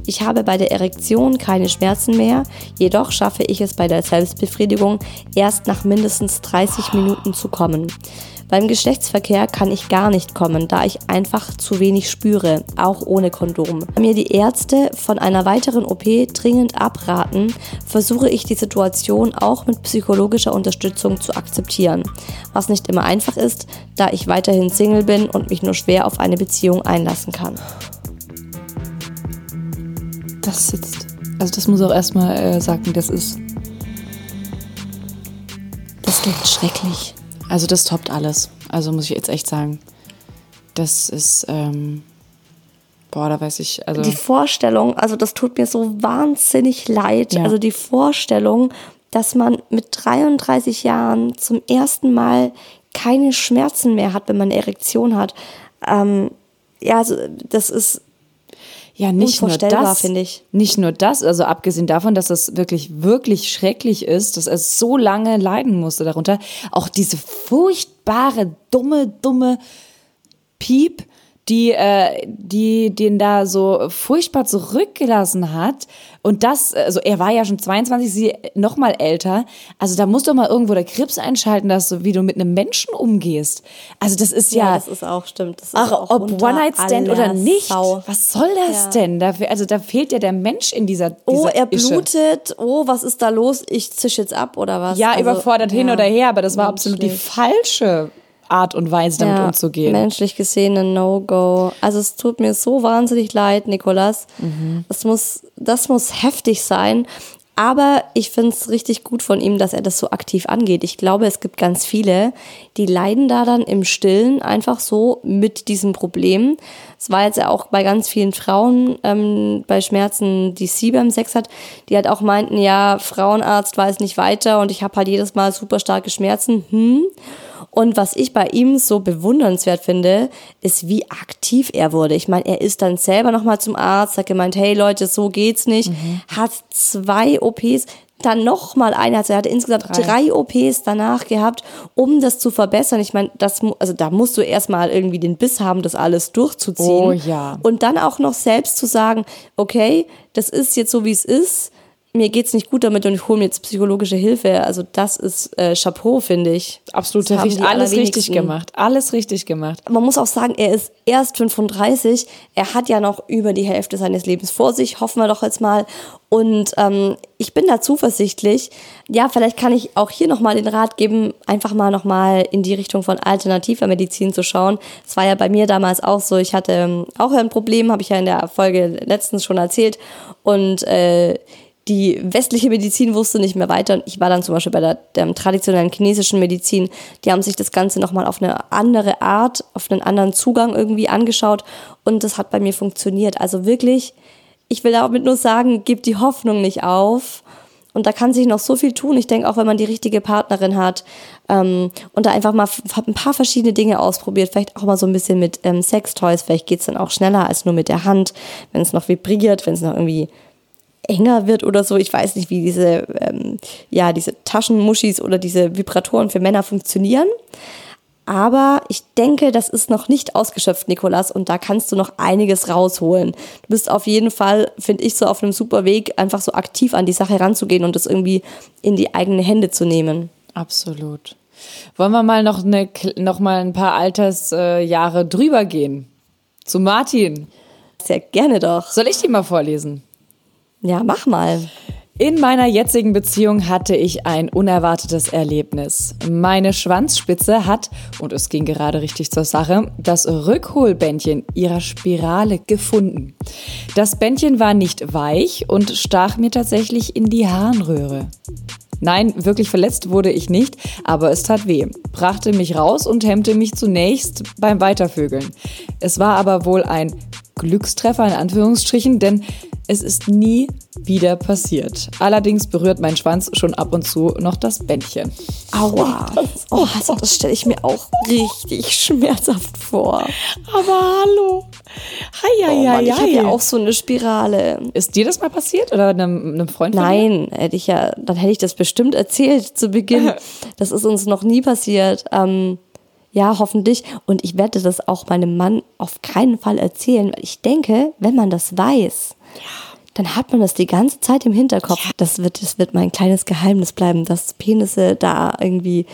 Ich habe bei der Erektion keine Schmerzen mehr, jedoch schaffe ich es bei der Selbstbefriedigung erst nach mindestens 30 Minuten zu kommen. Beim Geschlechtsverkehr kann ich gar nicht kommen, da ich einfach zu wenig spüre, auch ohne Kondom. Da mir die Ärzte von einer weiteren OP dringend abraten, versuche ich die Situation auch mit psychologischer Unterstützung zu akzeptieren, was nicht immer einfach ist, da ich weiterhin Single bin und mich nur schwer auf eine Beziehung einlassen kann. Das sitzt. Also das muss auch erstmal äh, sagen, das ist. Das klingt schrecklich. Also das toppt alles. Also muss ich jetzt echt sagen. Das ist. Ähm, boah, da weiß ich. Also Die Vorstellung, also das tut mir so wahnsinnig leid. Ja. Also die Vorstellung, dass man mit 33 Jahren zum ersten Mal keine Schmerzen mehr hat, wenn man eine Erektion hat. Ähm, ja, also das ist Ja, nicht nur das, finde ich. Nicht nur das, also abgesehen davon, dass es wirklich, wirklich schrecklich ist, dass er so lange leiden musste darunter. Auch diese furchtbare, dumme, dumme Piep, die, äh, die den da so furchtbar zurückgelassen hat. Und das, also er war ja schon 22, sie noch mal älter. Also da muss doch mal irgendwo der Krebs einschalten, dass du, wie du mit einem Menschen umgehst. Also das ist ja, das ist auch stimmt. Das ist Ach, auch ob unter One-Night-Stand aller oder nicht. Sau. Was soll das Ja. denn? Da, also da fehlt ja der Mensch in dieser, dieser Oh, er Ische. blutet. Oh, was ist da los? Ich zisch jetzt ab oder was? Ja, Also, überfordert hin ja, oder her, aber das war absolut die falsche Art und Weise damit umzugehen. Menschlich gesehen ein No-Go. Also es tut mir so wahnsinnig leid, Nikolas. Mhm. Das, muss, das muss heftig sein. Aber ich finde es richtig gut von ihm, dass er das so aktiv angeht. Ich glaube, es gibt ganz viele, die leiden da dann im Stillen einfach so mit diesem Problem. Es war jetzt ja auch bei ganz vielen Frauen ähm, bei Schmerzen, die sie beim Sex hat, die halt auch meinten, ja, Frauenarzt weiß nicht weiter und ich habe halt jedes Mal super starke Schmerzen. Hm. Und was ich bei ihm so bewundernswert finde, ist, wie aktiv er wurde. Ich meine, er ist dann selber nochmal zum Arzt, hat gemeint, hey Leute, so geht's nicht. Hat zwei OPs, dann nochmal eine, also er hatte insgesamt drei. drei. OPs danach gehabt, um das zu verbessern. Ich meine, das, also da musst du erstmal irgendwie den Biss haben, das alles durchzuziehen. Oh ja. Und dann auch noch selbst zu sagen, okay, das ist jetzt so, wie es ist. Mir geht's nicht gut damit und ich hole mir jetzt psychologische Hilfe. Also das ist äh, Chapeau, finde ich. Absolut, Das richtig, alles richtig gemacht. Alles richtig gemacht. Man muss auch sagen, er ist erst 35. Er hat ja noch über die Hälfte seines Lebens vor sich, hoffen wir doch jetzt mal. Und ähm, ich bin da zuversichtlich. Ja, vielleicht kann ich auch hier nochmal den Rat geben, einfach mal nochmal in die Richtung von alternativer Medizin zu schauen. Es war ja bei mir damals auch so. Ich hatte ähm, auch ein Problem, habe ich ja in der Folge letztens schon erzählt. Und äh, die westliche Medizin wusste nicht mehr weiter. Ich war dann zum Beispiel bei der, der traditionellen chinesischen Medizin. Die haben sich das Ganze nochmal auf eine andere Art, auf einen anderen Zugang irgendwie angeschaut. Und das hat bei mir funktioniert. Also wirklich, ich will damit nur sagen, gib die Hoffnung nicht auf. Und da kann sich noch so viel tun. Ich denke auch, wenn man die richtige Partnerin hat ähm, und da einfach mal ein paar verschiedene Dinge ausprobiert, vielleicht auch mal so ein bisschen mit ähm, Sextoys, vielleicht geht's dann auch schneller als nur mit der Hand, wenn es noch vibriert, wenn es noch irgendwie enger wird oder so. Ich weiß nicht, wie diese, ähm, ja, diese Taschenmuschis oder diese Vibratoren für Männer funktionieren. Aber ich denke, das ist noch nicht ausgeschöpft, Nikolas, und da kannst du noch einiges rausholen. Du bist auf jeden Fall, finde ich, so auf einem super Weg, einfach so aktiv an die Sache ranzugehen und das irgendwie in die eigenen Hände zu nehmen. Absolut. Wollen wir mal noch, eine, noch mal ein paar Altersjahre Jahre drüber gehen? Zu Martin. Sehr gerne doch. Soll ich die mal vorlesen? Ja, mach mal. In meiner jetzigen Beziehung hatte ich ein unerwartetes Erlebnis. Meine Schwanzspitze hat, und es ging gerade richtig zur Sache, das Rückholbändchen ihrer Spirale gefunden. Das Bändchen war nicht weich und stach mir tatsächlich in die Harnröhre. Nein, wirklich verletzt wurde ich nicht, aber es tat weh, brachte mich raus und hemmte mich zunächst beim Weitervögeln. Es war aber wohl ein Glückstreffer in Anführungsstrichen, denn es ist nie wieder passiert. Allerdings berührt mein Schwanz schon ab und zu noch das Bändchen. Aua. Oh, also das stelle ich mir auch richtig schmerzhaft vor. Aber hallo. Hei, Oh Mann, ich habe ja auch so eine Spirale. Ist dir das mal passiert oder einem, einem Freund? Nein, hätte ich ja, dann hätte ich das bestimmt erzählt zu Beginn. Das ist uns noch nie passiert. Ähm, ja, hoffentlich. Und ich werde das auch meinem Mann auf keinen Fall erzählen, weil ich denke, wenn man das weiß, dann hat man das die ganze Zeit im Hinterkopf. Das, wird, das wird mein kleines Geheimnis bleiben, dass Penisse da irgendwie,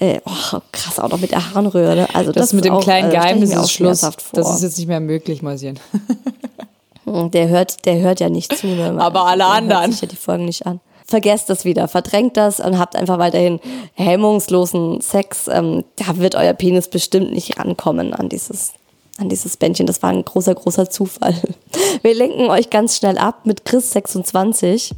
äh, oh, krass, auch noch mit der Harnröhre. ne? Also das, Das, mit dem auch, kleinen äh, ich Geheimnis ist Schluss. Das ist jetzt nicht mehr möglich, Mäuschen. Der hört, der hört ja nicht zu. Ne? Aber alle der anderen. Hört sich ja die Folgen nicht an. Vergesst das wieder, verdrängt das und habt einfach weiterhin hemmungslosen Sex. Ähm, da wird euer Penis bestimmt nicht rankommen an dieses, an dieses Bändchen. Das war ein großer, großer Zufall. Wir lenken euch ganz schnell ab mit Chris26.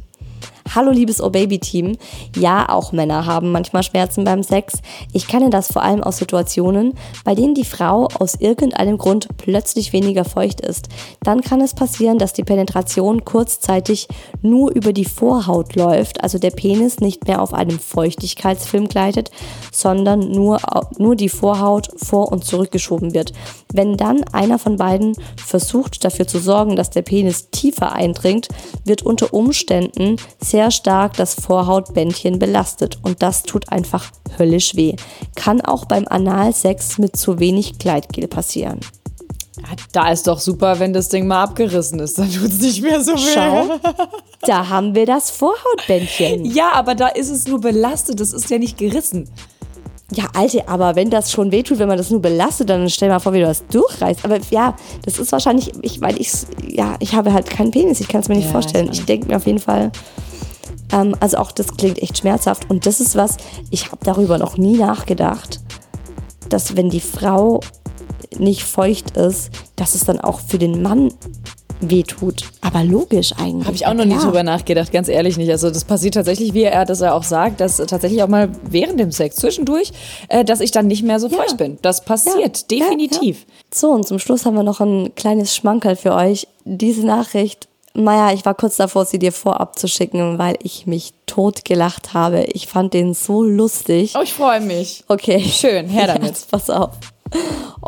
Hallo liebes Oh Baby Team. Ja, auch Männer haben manchmal Schmerzen beim Sex. Ich kenne das vor allem aus Situationen, bei denen die Frau aus irgendeinem Grund plötzlich weniger feucht ist. Dann kann es passieren, dass die Penetration kurzzeitig nur über die Vorhaut läuft, also der Penis nicht mehr auf einem Feuchtigkeitsfilm gleitet, sondern nur, nur die Vorhaut vor und zurückgeschoben wird. Wenn dann einer von beiden versucht dafür zu sorgen, dass der Penis tiefer eindringt, wird unter Umständen sehr stark das Vorhautbändchen belastet und das tut einfach höllisch weh. Kann auch beim Analsex mit zu wenig Gleitgel passieren. Da ist doch super, wenn das Ding mal abgerissen ist. Dann tut es nicht mehr so weh. Schau, da haben wir das Vorhautbändchen. Ja, aber da ist es nur belastet. Das ist ja nicht gerissen. Ja, Alte, aber wenn das schon wehtut, wenn man das nur belastet, dann stell mal vor, wie du das durchreißt. Aber ja, das ist wahrscheinlich, ich, weil ich, ja, ich habe halt keinen Penis, ich kann es mir nicht Ja, vorstellen. ich Ich denke mir auf jeden Fall, ähm, also auch das klingt echt schmerzhaft. Und das ist was, ich habe darüber noch nie nachgedacht. dass wenn die Frau nicht feucht ist, dass es dann auch für den Mann wehtut. Aber logisch eigentlich. Habe ich auch noch nie drüber nachgedacht, ganz ehrlich nicht. Also das passiert tatsächlich, wie er das ja auch sagt, dass tatsächlich auch mal während dem Sex zwischendurch, äh, dass ich dann nicht mehr so Ja. feucht bin. Das passiert, Ja, definitiv. So, und zum Schluss haben wir noch ein kleines Schmankerl für euch. Diese Nachricht, Maja, ich war kurz davor, sie dir vorab zu schicken, weil ich mich totgelacht habe. Ich fand den so lustig. Oh, ich freue mich. Okay. Schön, her damit. Jetzt pass auf.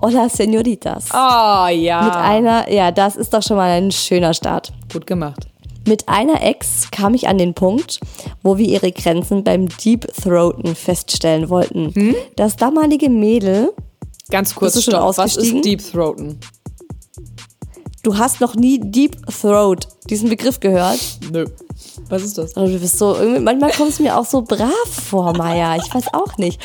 Hola, Senoritas. Oh ja. Mit einer, ja, das ist doch schon mal ein schöner Start. Gut gemacht. Mit einer Ex kam ich an den Punkt, wo wir ihre Grenzen beim Deep Throaten feststellen wollten. Hm? Das damalige Mädel, Ganz kurz, schon stopp. Was ist? Deep Throaten? du hast noch nie Deep Throat diesen Begriff gehört. Nö. Was ist das? Also du bist so, manchmal kommst du mir auch so brav vor, Maya. Ich weiß auch nicht.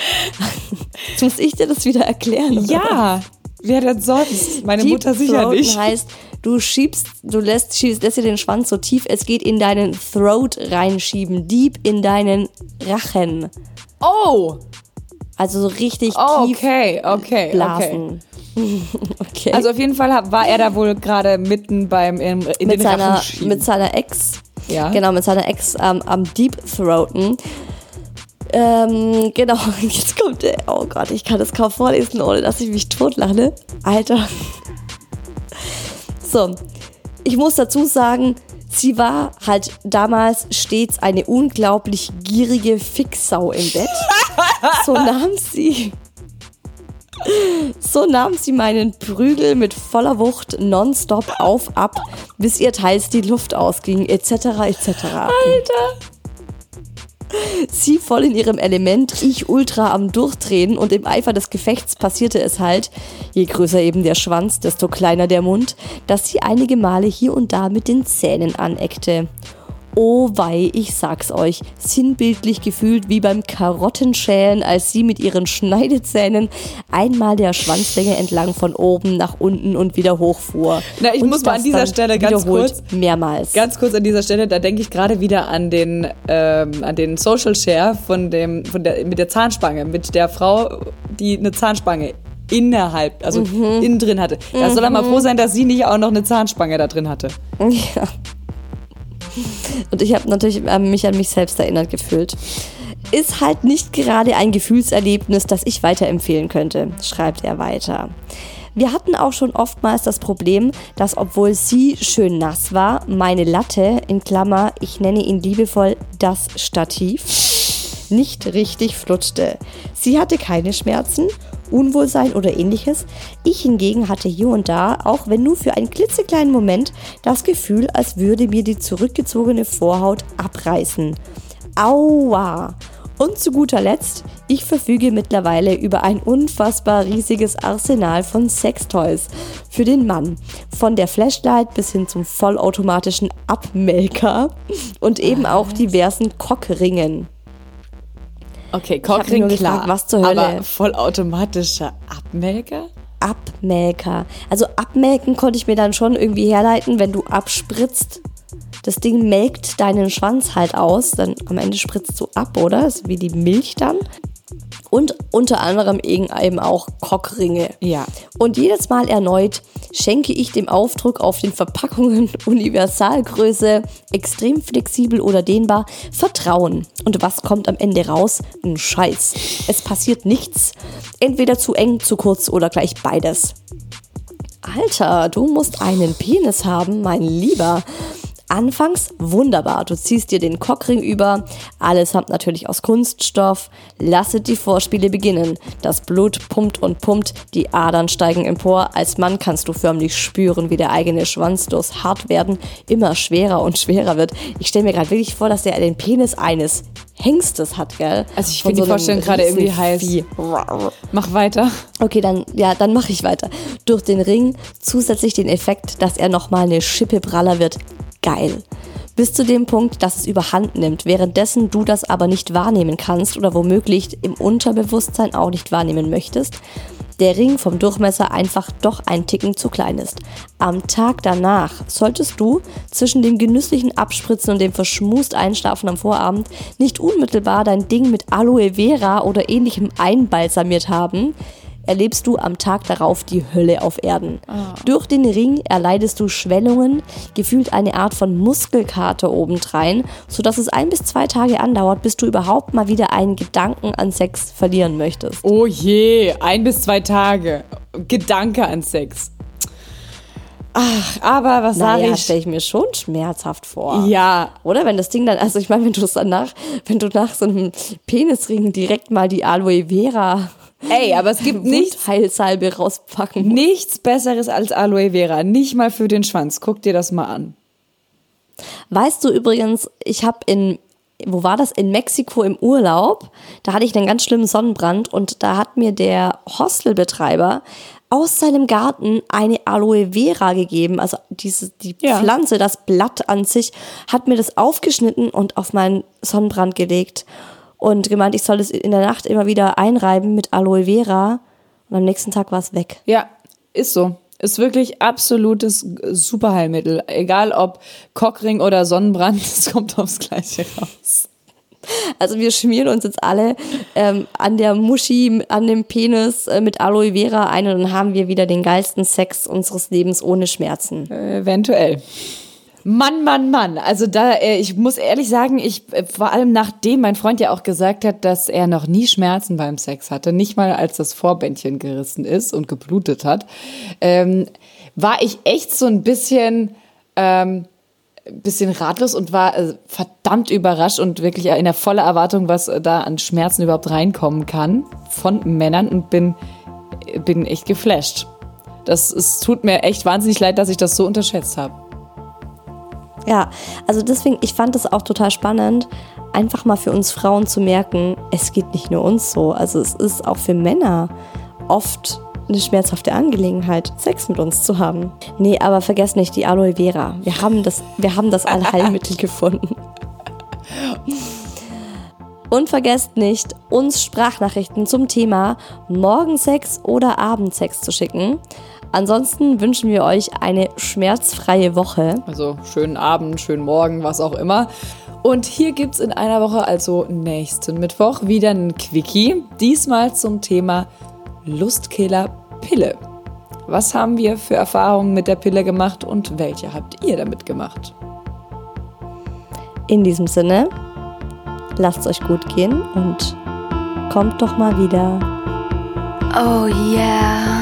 Jetzt muss ich dir das wieder erklären. oder? Ja. Wer denn sonst? Meine Deep Mutter sicher Throaten nicht. heißt, du schiebst, du lässt, schiebst, lässt dir den Schwanz so tief es geht in deinen Throat reinschieben, deep in deinen Rachen. Oh. Also so richtig Oh, tief okay, okay, okay. blasen. Okay. Also auf jeden Fall war er da wohl gerade mitten beim in, in mit den seiner, Rachen schieben. mit seiner Ex, Ja. genau, mit seiner Ex ähm, am Deep Throaten. Ähm, genau, jetzt kommt der, oh Gott, ich kann das kaum vorlesen, ohne dass ich mich totlache. Alter. So, ich muss dazu sagen, sie war halt damals stets eine unglaublich gierige Fixsau im Bett. So nahm sie so nahm sie meinen Prügel mit voller Wucht nonstop auf ab, bis ihr teils die Luft ausging, etc. etc. Alter! Sie voll in ihrem Element, ich ultra am Durchdrehen und im Eifer des Gefechts passierte es halt, je größer eben der Schwanz, desto kleiner der Mund, dass sie einige Male hier und da mit den Zähnen aneckte. Oh wei, ich sag's euch, sinnbildlich gefühlt wie beim Karottenschälen, als sie mit ihren Schneidezähnen einmal der Schwanzlänge entlang von oben nach unten und wieder hochfuhr. Na, ich und muss mal an dieser Stelle ganz kurz- mehrmals. Ganz kurz an dieser Stelle, da denke ich gerade wieder an den, ähm, an den Social Share von dem, von der, mit der Zahnspange, mit der Frau, die eine Zahnspange innerhalb, also Mhm. innen drin hatte. Da soll er mal froh sein, dass sie nicht auch noch eine Zahnspange da drin hatte. Ja. Und ich habe natürlich äh, mich an mich selbst erinnert gefühlt. Ist halt nicht gerade ein Gefühlserlebnis, das ich weiterempfehlen könnte, schreibt er weiter. Wir hatten auch schon oftmals das Problem, dass obwohl sie schön nass war, meine Latte, in Klammer, ich nenne ihn liebevoll das Stativ, nicht richtig flutschte. Sie hatte keine Schmerzen, Unwohlsein oder ähnliches. Ich hingegen hatte hier und da, auch wenn nur für einen klitzekleinen Moment, das Gefühl, als würde mir die zurückgezogene Vorhaut abreißen. Aua! Und zu guter Letzt, ich verfüge mittlerweile über ein unfassbar riesiges Arsenal von Sextoys für den Mann. Von der Flashlight bis hin zum vollautomatischen Abmelker und eben auch diversen Cockringen. Okay, nur klar. gefragt, was zur Hölle? Aber vollautomatischer Abmelker? Abmelker. Also abmelken konnte ich mir dann schon irgendwie herleiten, wenn du abspritzt. Das Ding melkt deinen Schwanz halt aus, dann am Ende spritzt du ab, oder? Das ist wie die Milch dann. Und unter anderem eben auch Cockringe. Ja. Und jedes Mal erneut schenke ich dem Aufdruck auf den Verpackungen Universalgröße, extrem flexibel oder dehnbar, Vertrauen. Und was kommt am Ende raus? Ein Scheiß. Es passiert nichts. Entweder zu eng, zu kurz oder gleich beides. Alter, du musst einen Penis haben, mein Lieber. Anfangs wunderbar. Du ziehst dir den Cockring über. Allesamt natürlich aus Kunststoff. Lasset die Vorspiele beginnen. Das Blut pumpt und pumpt. Die Adern steigen empor. Als Mann kannst du förmlich spüren, wie der eigene Schwanz durchs Hartwerden immer schwerer und schwerer wird. Ich stelle mir gerade wirklich vor, dass der den Penis eines Hengstes hat, gell? Also ich finde die einem Vorstellung gerade irgendwie heiß. Riesenvieh. Mach weiter. Okay, dann ja, dann mache ich weiter. Durch den Ring zusätzlich den Effekt, dass er nochmal eine Schippe praller wird. Geil. Bis zu dem Punkt, dass es überhand nimmt, währenddessen du das aber nicht wahrnehmen kannst oder womöglich im Unterbewusstsein auch nicht wahrnehmen möchtest, der Ring vom Durchmesser einfach doch ein Ticken zu klein ist. Am Tag danach solltest du zwischen dem genüsslichen Abspritzen und dem verschmust Einschlafen am Vorabend nicht unmittelbar dein Ding mit Aloe Vera oder ähnlichem einbalsamiert haben. Erlebst du am Tag darauf die Hölle auf Erden. Durch den Ring erleidest du Schwellungen, gefühlt eine Art von Muskelkater obendrein, sodass es ein bis zwei Tage andauert, bis du überhaupt mal wieder einen Gedanken an Sex verlieren möchtest. Oh je, ein bis zwei Tage. Gedanke an Sex. Ach, aber was sage Naja, ich? stelle ich mir schon schmerzhaft vor. Ja, Oder wenn das Ding dann, also ich meine, wenn du es danach, wenn du nach so einem Penisring direkt mal die Aloe Vera ey, aber es gibt nichts, Wundheilsalbe rauspacken nichts Besseres als Aloe Vera. Nicht mal für den Schwanz. Guck dir das mal an. Weißt du übrigens, ich habe in, wo war das? In Mexiko im Urlaub. Da hatte ich einen ganz schlimmen Sonnenbrand und da hat mir der Hostelbetreiber aus seinem Garten eine Aloe Vera gegeben. Also diese, die Ja. Pflanze, das Blatt an sich, hat mir das aufgeschnitten und auf meinen Sonnenbrand gelegt. Und gemeint, ich soll es in der Nacht immer wieder einreiben mit Aloe Vera. Und am nächsten Tag war es weg. Ja, ist so. Ist wirklich absolutes Superheilmittel. Egal ob Cockring oder Sonnenbrand, es kommt aufs Gleiche raus. Also wir schmieren uns jetzt alle ähm, an der Muschi, an dem Penis äh, mit Aloe Vera ein und dann haben wir wieder den geilsten Sex unseres Lebens ohne Schmerzen. Eventuell. Mann, Mann, Mann. Also da, äh, ich muss ehrlich sagen, ich äh, vor allem nachdem mein Freund ja auch gesagt hat, dass er noch nie Schmerzen beim Sex hatte, nicht mal als das Vorbändchen gerissen ist und geblutet hat, ähm, war ich echt so ein bisschen, ähm, bisschen ratlos und war äh, verdammt überrascht und wirklich in der voller Erwartung, was äh, da an Schmerzen überhaupt reinkommen kann von Männern und bin, bin echt geflasht. Das es tut mir echt wahnsinnig leid, dass ich das so unterschätzt habe. Ja, also deswegen, ich fand es auch total spannend, einfach mal für uns Frauen zu merken, es geht nicht nur uns so. Also es ist auch für Männer oft eine schmerzhafte Angelegenheit, Sex mit uns zu haben. Nee, aber vergesst nicht die Aloe Vera. Wir haben das, wir haben das Allheilmittel gefunden. Und vergesst nicht, uns Sprachnachrichten zum Thema Morgensex oder Abendsex zu schicken. Ansonsten wünschen wir euch eine schmerzfreie Woche. Also schönen Abend, schönen Morgen, was auch immer. Und hier gibt's in einer Woche, also nächsten Mittwoch, wieder einen Quickie. Diesmal zum Thema Lustkiller Pille. Was haben wir für Erfahrungen mit der Pille gemacht und welche habt ihr damit gemacht? In diesem Sinne, lasst es euch gut gehen und kommt doch mal wieder. Oh yeah.